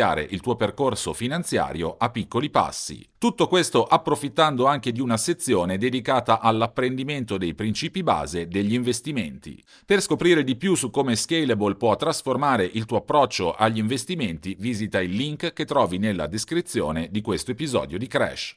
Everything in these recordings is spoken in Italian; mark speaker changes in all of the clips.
Speaker 1: iniziare il tuo percorso finanziario a piccoli passi. Tutto questo approfittando anche di una sezione dedicata all'apprendimento dei principi base degli investimenti. Per scoprire di più su come Scalable può trasformare il tuo approccio agli investimenti, visita il link che trovi nella descrizione di questo episodio di Crash.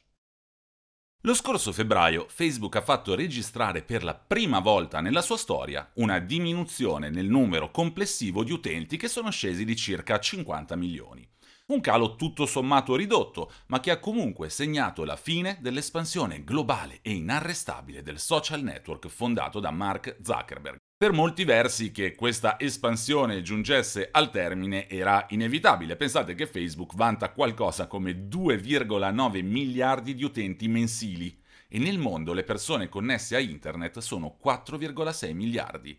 Speaker 1: Lo scorso febbraio Facebook ha fatto registrare per la prima volta nella sua storia una diminuzione nel numero complessivo di utenti che sono scesi di circa 50 milioni. Un calo tutto sommato ridotto, ma che ha comunque segnato la fine dell'espansione globale e inarrestabile del social network fondato da Mark Zuckerberg. Per molti versi che questa espansione giungesse al termine era inevitabile. Pensate che Facebook vanta qualcosa come 2,9 miliardi di utenti mensili e nel mondo le persone connesse a internet sono 4,6 miliardi.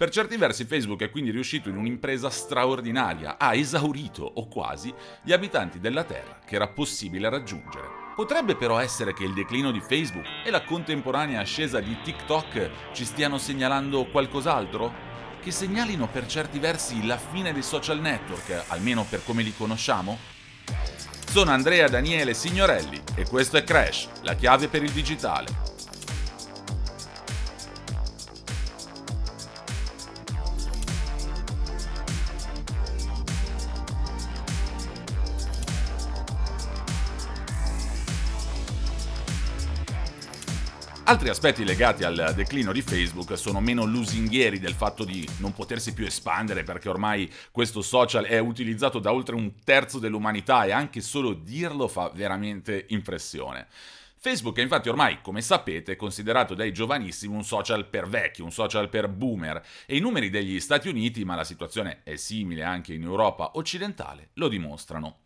Speaker 1: Per certi versi Facebook è quindi riuscito in un'impresa straordinaria, ha esaurito o quasi gli abitanti della Terra che era possibile raggiungere. Potrebbe però essere che il declino di Facebook e la contemporanea ascesa di TikTok ci stiano segnalando qualcos'altro? Che segnalino per certi versi la fine dei social network, almeno per come li conosciamo? Sono Andrea Daniele Signorelli e questo è Crash, la chiave per il digitale Altri aspetti legati al declino di Facebook sono meno lusinghieri del fatto di non potersi più espandere perché ormai questo social è utilizzato da oltre un terzo dell'umanità e anche solo dirlo fa veramente impressione. Facebook è infatti ormai, come sapete, considerato dai giovanissimi un social per vecchi, un social per boomer e i numeri degli Stati Uniti, ma la situazione è simile anche in Europa occidentale, lo dimostrano.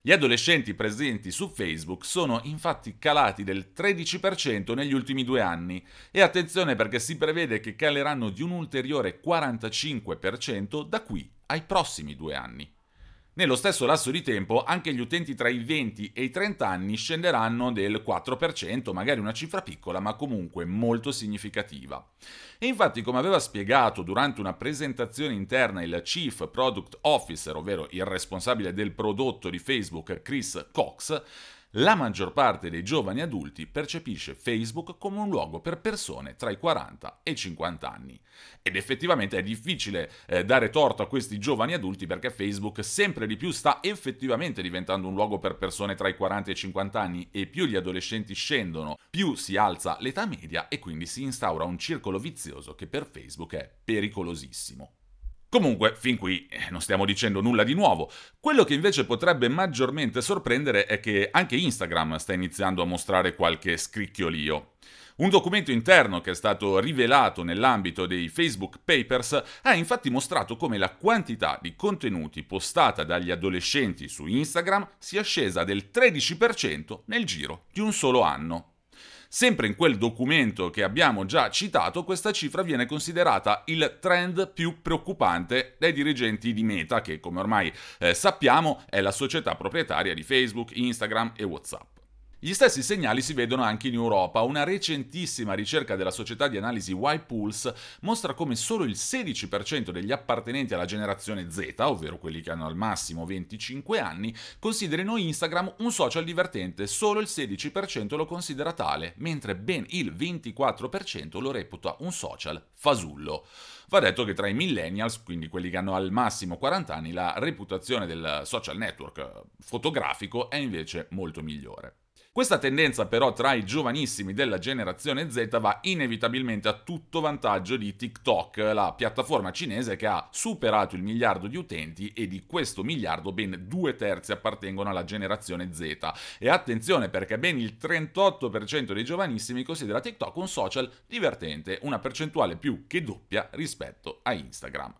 Speaker 1: Gli adolescenti presenti su Facebook sono infatti calati del 13% negli ultimi due anni e attenzione perché si prevede che caleranno di un ulteriore 45% da qui ai prossimi due anni. Nello stesso lasso di tempo anche gli utenti tra i 20 e i 30 anni scenderanno del 4%, magari una cifra piccola ma comunque molto significativa. E infatti, come aveva spiegato durante una presentazione interna il Chief Product Officer, ovvero il responsabile del prodotto di Facebook, Chris Cox, la maggior parte dei giovani adulti percepisce Facebook come un luogo per persone tra i 40 e i 50 anni. Ed effettivamente è difficile eh, dare torto a questi giovani adulti perché Facebook sempre di più sta effettivamente diventando un luogo per persone tra i 40 e i 50 anni e più gli adolescenti scendono, più si alza l'età media e quindi si instaura un circolo vizioso che per Facebook è pericolosissimo. Comunque, fin qui eh, non stiamo dicendo nulla di nuovo. Quello che invece potrebbe maggiormente sorprendere è che anche Instagram sta iniziando a mostrare qualche scricchiolio. Un documento interno che è stato rivelato nell'ambito dei Facebook Papers ha infatti mostrato come la quantità di contenuti postata dagli adolescenti su Instagram sia scesa del 13% nel giro di un solo anno. Sempre in quel documento che abbiamo già citato, questa cifra viene considerata il trend più preoccupante dai dirigenti di Meta, che come ormai eh, sappiamo è la società proprietaria di Facebook, Instagram e WhatsApp. Gli stessi segnali si vedono anche in Europa. Una recentissima ricerca della società di analisi Y-Pulse mostra come solo il 16% degli appartenenti alla generazione Z, ovvero quelli che hanno al massimo 25 anni, considerino Instagram un social divertente. Solo il 16% lo considera tale, mentre ben il 24% lo reputa un social fasullo. Va detto che tra i millennials, quindi quelli che hanno al massimo 40 anni, la reputazione del social network fotografico è invece molto migliore. Questa tendenza però tra i giovanissimi della generazione Z va inevitabilmente a tutto vantaggio di TikTok, la piattaforma cinese che ha superato il miliardo di utenti e di questo miliardo ben due terzi appartengono alla generazione Z. E attenzione perché ben il 38% dei giovanissimi considera TikTok un social divertente, una percentuale più che doppia rispetto a Instagram.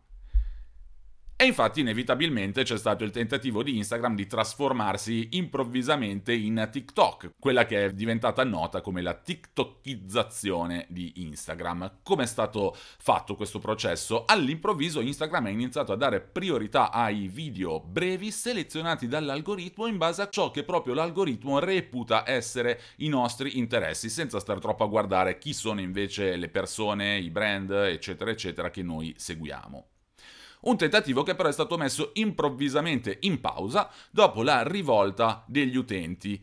Speaker 1: E infatti inevitabilmente c'è stato il tentativo di Instagram di trasformarsi improvvisamente in TikTok, quella che è diventata nota come la TikTokizzazione di Instagram. Come è stato fatto questo processo? All'improvviso Instagram ha iniziato a dare priorità ai video brevi selezionati dall'algoritmo in base a ciò che proprio l'algoritmo reputa essere i nostri interessi, senza stare troppo a guardare chi sono invece le persone, i brand, eccetera, eccetera, che noi seguiamo. Un tentativo che però è stato messo improvvisamente in pausa dopo la rivolta degli utenti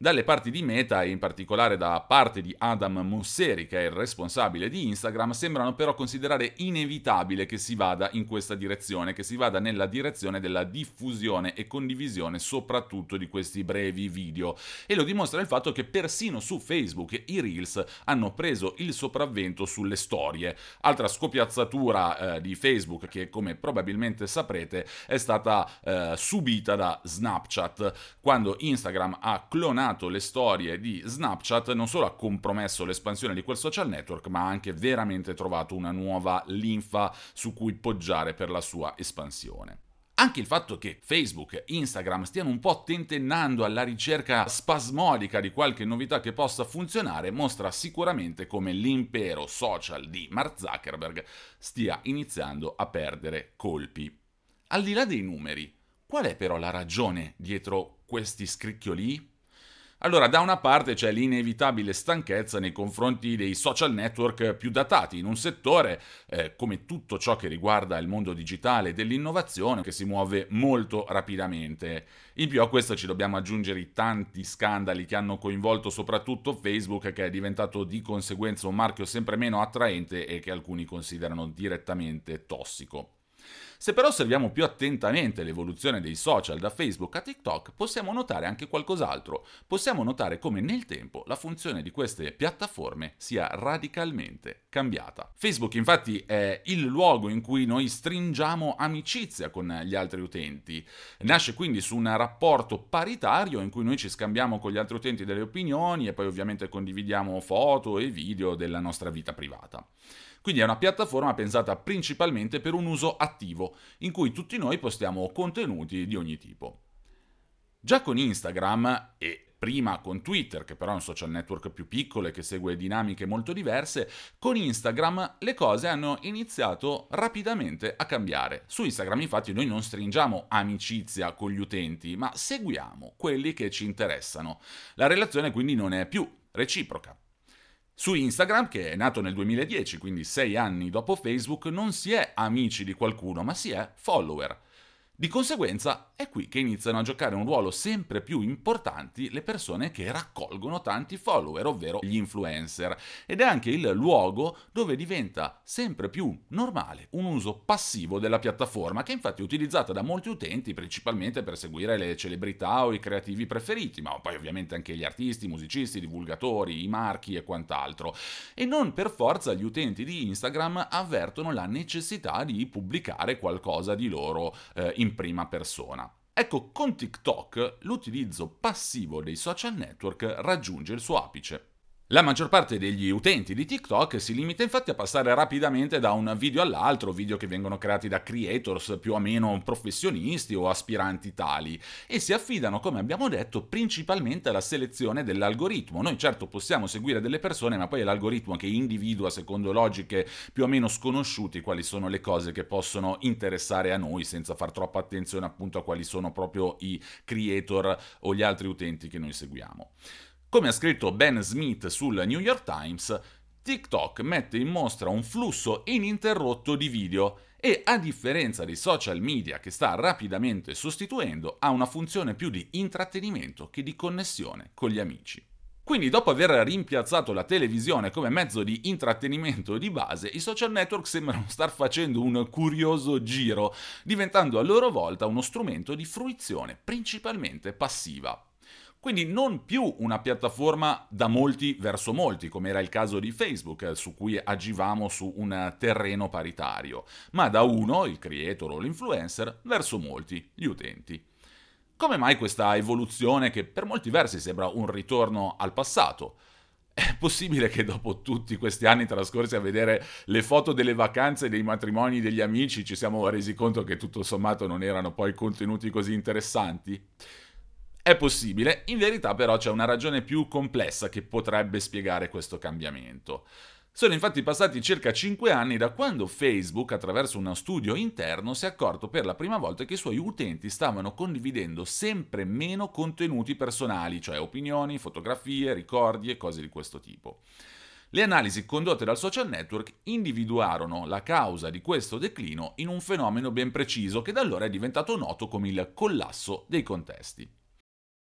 Speaker 1: dalle parti di Meta e in particolare da parte di Adam Mosseri, che è il responsabile di Instagram, sembrano però considerare inevitabile che si vada in questa direzione, che si vada nella direzione della diffusione e condivisione soprattutto di questi brevi video. E lo dimostra il fatto che persino su Facebook i Reels hanno preso il sopravvento sulle storie. Altra scopiazzatura eh, di Facebook che come probabilmente saprete è stata eh, subita da Snapchat quando Instagram ha clonato rovinato le storie di Snapchat, non solo ha compromesso l'espansione di quel social network, ma ha anche veramente trovato una nuova linfa su cui poggiare per la sua espansione. Anche il fatto che Facebook e Instagram stiano un po' tentennando alla ricerca spasmodica di qualche novità che possa funzionare mostra sicuramente come l'impero social di Mark Zuckerberg stia iniziando a perdere colpi. Al di là dei numeri, qual è però la ragione dietro questi scricchioli? Allora, da una parte c'è l'inevitabile stanchezza nei confronti dei social network più datati, in un settore, eh, come tutto ciò che riguarda il mondo digitale e dell'innovazione, che si muove molto rapidamente. In più a questo ci dobbiamo aggiungere i tanti scandali che hanno coinvolto soprattutto Facebook, che è diventato di conseguenza un marchio sempre meno attraente e che alcuni considerano direttamente tossico. Se però osserviamo più attentamente l'evoluzione dei social da Facebook a TikTok, possiamo notare anche qualcos'altro. Possiamo notare come nel tempo la funzione di queste piattaforme sia radicalmente cambiata. Facebook infatti è il luogo in cui noi stringiamo amicizia con gli altri utenti. Nasce quindi su un rapporto paritario in cui noi ci scambiamo con gli altri utenti delle opinioni e poi ovviamente condividiamo foto e video della nostra vita privata. Quindi è una piattaforma pensata principalmente per un uso attivo, in cui tutti noi postiamo contenuti di ogni tipo. Già con Instagram e prima con Twitter, che però è un social network più piccolo e che segue dinamiche molto diverse, con Instagram le cose hanno iniziato rapidamente a cambiare. Su Instagram infatti noi non stringiamo amicizia con gli utenti, ma seguiamo quelli che ci interessano. La relazione quindi non è più reciproca. Su Instagram, che è nato nel 2010, quindi sei anni dopo Facebook, non si è amici di qualcuno, ma si è follower. Di conseguenza è qui che iniziano a giocare un ruolo sempre più importante le persone che raccolgono tanti follower, ovvero gli influencer, ed è anche il luogo dove diventa sempre più normale un uso passivo della piattaforma, che infatti è utilizzata da molti utenti principalmente per seguire le celebrità o i creativi preferiti, ma poi ovviamente anche gli artisti, i musicisti, i divulgatori, i marchi e quant'altro. E non per forza gli utenti di Instagram avvertono la necessità di pubblicare qualcosa di loro eh, in in prima persona. Ecco, con TikTok l'utilizzo passivo dei social network raggiunge il suo apice. La maggior parte degli utenti di TikTok si limita infatti a passare rapidamente da un video all'altro, video che vengono creati da creators più o meno professionisti o aspiranti tali, e si affidano, come abbiamo detto, principalmente alla selezione dell'algoritmo. Noi certo possiamo seguire delle persone, ma poi è l'algoritmo che individua secondo logiche più o meno sconosciute quali sono le cose che possono interessare a noi senza far troppa attenzione appunto a quali sono proprio i creator o gli altri utenti che noi seguiamo. Come ha scritto Ben Smith sul New York Times, TikTok mette in mostra un flusso ininterrotto di video e a differenza dei social media che sta rapidamente sostituendo, ha una funzione più di intrattenimento che di connessione con gli amici. Quindi dopo aver rimpiazzato la televisione come mezzo di intrattenimento di base, i social network sembrano star facendo un curioso giro, diventando a loro volta uno strumento di fruizione principalmente passiva. Quindi non più una piattaforma da molti verso molti, come era il caso di Facebook, eh, su cui agivamo su un terreno paritario, ma da uno, il creator o l'influencer, verso molti, gli utenti. Come mai questa evoluzione che per molti versi sembra un ritorno al passato? È possibile che dopo tutti questi anni trascorsi a vedere le foto delle vacanze dei matrimoni degli amici ci siamo resi conto che tutto sommato non erano poi contenuti così interessanti? È possibile, in verità però c'è una ragione più complessa che potrebbe spiegare questo cambiamento. Sono infatti passati circa 5 anni da quando Facebook, attraverso uno studio interno, si è accorto per la prima volta che i suoi utenti stavano condividendo sempre meno contenuti personali, cioè opinioni, fotografie, ricordi e cose di questo tipo. Le analisi condotte dal social network individuarono la causa di questo declino in un fenomeno ben preciso che da allora è diventato noto come il collasso dei contesti.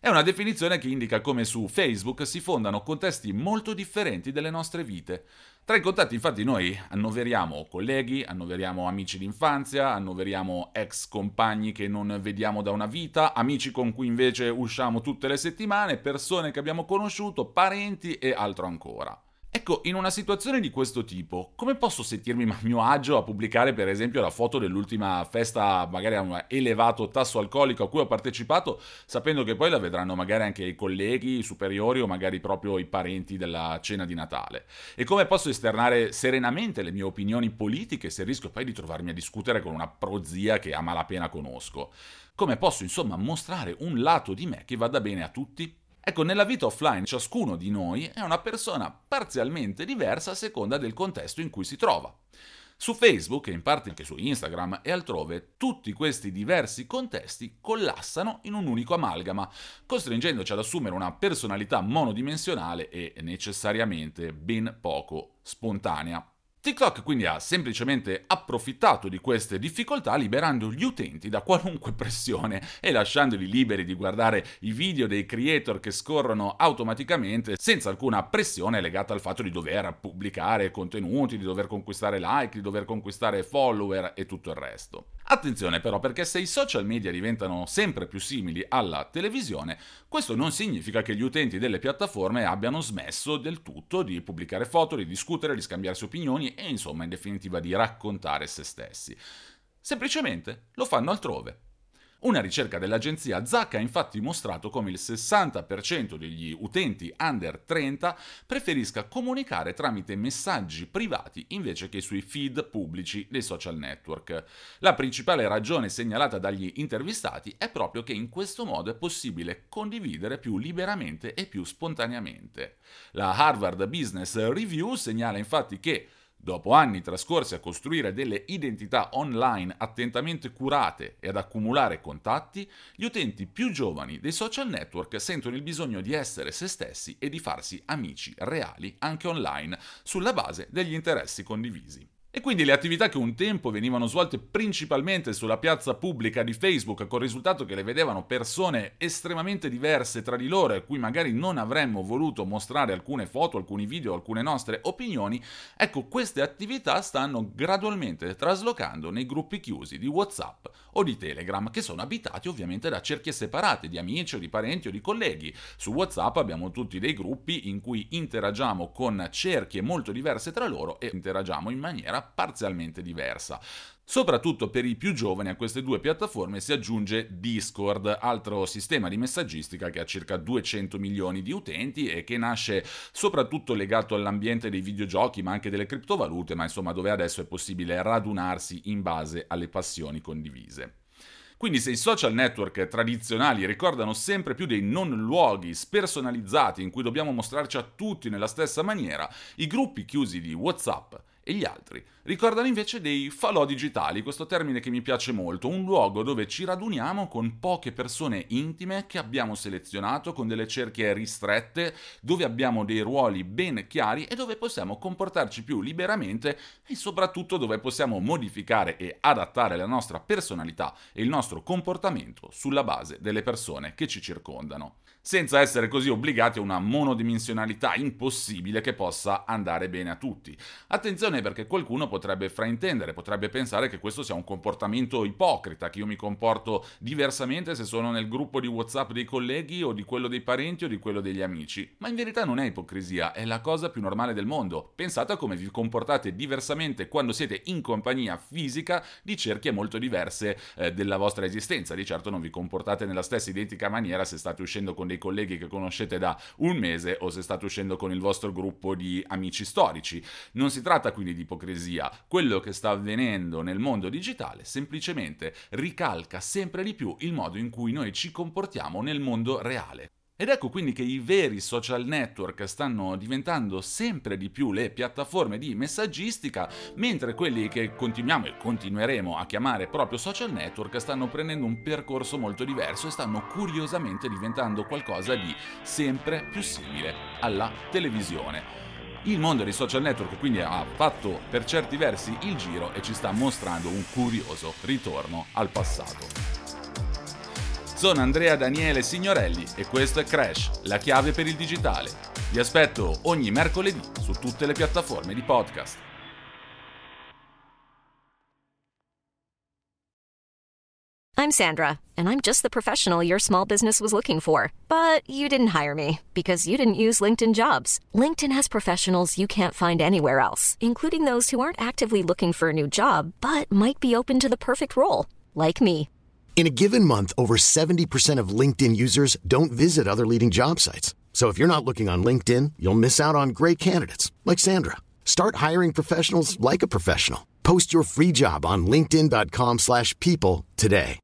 Speaker 1: È una definizione che indica come su Facebook si fondano contesti molto differenti delle nostre vite. Tra i contatti infatti noi annoveriamo colleghi, annoveriamo amici d'infanzia, annoveriamo ex compagni che non vediamo da una vita, amici con cui invece usciamo tutte le settimane, persone che abbiamo conosciuto, parenti e altro ancora. Ecco, in una situazione di questo tipo, come posso sentirmi a mio agio a pubblicare per esempio la foto dell'ultima festa, magari a un elevato tasso alcolico a cui ho partecipato, sapendo che poi la vedranno magari anche i colleghi, i superiori o magari proprio i parenti della cena di Natale? E come posso esternare serenamente le mie opinioni politiche se rischio poi di trovarmi a discutere con una prozia che a malapena conosco? Come posso insomma mostrare un lato di me che vada bene a tutti? Ecco, nella vita offline ciascuno di noi è una persona parzialmente diversa a seconda del contesto in cui si trova. Su Facebook e in parte anche su Instagram e altrove, tutti questi diversi contesti collassano in un unico amalgama, costringendoci ad assumere una personalità monodimensionale e necessariamente ben poco spontanea. TikTok quindi ha semplicemente approfittato di queste difficoltà liberando gli utenti da qualunque pressione e lasciandoli liberi di guardare i video dei creator che scorrono automaticamente senza alcuna pressione legata al fatto di dover pubblicare contenuti, di dover conquistare like, di dover conquistare follower e tutto il resto. Attenzione però perché se i social media diventano sempre più simili alla televisione, questo non significa che gli utenti delle piattaforme abbiano smesso del tutto di pubblicare foto, di discutere, di scambiarsi opinioni e insomma in definitiva di raccontare se stessi. Semplicemente lo fanno altrove. Una ricerca dell'agenzia Zac ha infatti mostrato come il 60% degli utenti under 30 preferisca comunicare tramite messaggi privati invece che sui feed pubblici dei social network. La principale ragione segnalata dagli intervistati è proprio che in questo modo è possibile condividere più liberamente e più spontaneamente. La Harvard Business Review segnala infatti che Dopo anni trascorsi a costruire delle identità online attentamente curate e ad accumulare contatti, gli utenti più giovani dei social network sentono il bisogno di essere se stessi e di farsi amici reali anche online, sulla base degli interessi condivisi. E quindi le attività che un tempo venivano svolte principalmente sulla piazza pubblica di Facebook, con il risultato che le vedevano persone estremamente diverse tra di loro, a cui magari non avremmo voluto mostrare alcune foto, alcuni video, alcune nostre opinioni, ecco, queste attività stanno gradualmente traslocando nei gruppi chiusi di WhatsApp o di Telegram, che sono abitati ovviamente da cerchie separate di amici o di parenti o di colleghi. Su WhatsApp abbiamo tutti dei gruppi in cui interagiamo con cerchie molto diverse tra loro e interagiamo in maniera parzialmente diversa. Soprattutto per i più giovani a queste due piattaforme si aggiunge Discord, altro sistema di messaggistica che ha circa 200 milioni di utenti e che nasce soprattutto legato all'ambiente dei videogiochi ma anche delle criptovalute, ma insomma dove adesso è possibile radunarsi in base alle passioni condivise. Quindi se i social network tradizionali ricordano sempre più dei non luoghi spersonalizzati in cui dobbiamo mostrarci a tutti nella stessa maniera, i gruppi chiusi di WhatsApp e gli altri. Ricordano invece dei falò digitali, questo termine che mi piace molto, un luogo dove ci raduniamo con poche persone intime che abbiamo selezionato con delle cerchie ristrette, dove abbiamo dei ruoli ben chiari e dove possiamo comportarci più liberamente e soprattutto dove possiamo modificare e adattare la nostra personalità e il nostro comportamento sulla base delle persone che ci circondano senza essere così obbligati a una monodimensionalità impossibile che possa andare bene a tutti. Attenzione perché qualcuno potrebbe fraintendere, potrebbe pensare che questo sia un comportamento ipocrita, che io mi comporto diversamente se sono nel gruppo di WhatsApp dei colleghi o di quello dei parenti o di quello degli amici. Ma in verità non è ipocrisia, è la cosa più normale del mondo. Pensate a come vi comportate diversamente quando siete in compagnia fisica di cerchie molto diverse eh, della vostra esistenza. Di certo non vi comportate nella stessa identica maniera se state uscendo con dei dei colleghi che conoscete da un mese o se state uscendo con il vostro gruppo di amici storici. Non si tratta quindi di ipocrisia, quello che sta avvenendo nel mondo digitale semplicemente ricalca sempre di più il modo in cui noi ci comportiamo nel mondo reale. Ed ecco quindi che i veri social network stanno diventando sempre di più le piattaforme di messaggistica, mentre quelli che continuiamo e continueremo a chiamare proprio social network stanno prendendo un percorso molto diverso e stanno curiosamente diventando qualcosa di sempre più simile alla televisione. Il mondo dei social network quindi ha fatto per certi versi il giro e ci sta mostrando un curioso ritorno al passato. Sono Andrea Daniele Signorelli e questo è Crash, la chiave per il digitale. Vi aspetto ogni mercoledì su tutte le piattaforme di podcast.
Speaker 2: I'm Sandra, and I'm just the professional your small business was looking for. But you didn't hire me because you didn't use LinkedIn jobs. LinkedIn has professionals you can't find anywhere else, including those who aren't actively looking for a new job but might be open to the perfect role, like me.
Speaker 3: In a given month, over 70% of LinkedIn users don't visit other leading job sites. So if you're not looking on LinkedIn, you'll miss out on great candidates like Sandra. Start hiring professionals like a professional. Post your free job on linkedin.com/people today.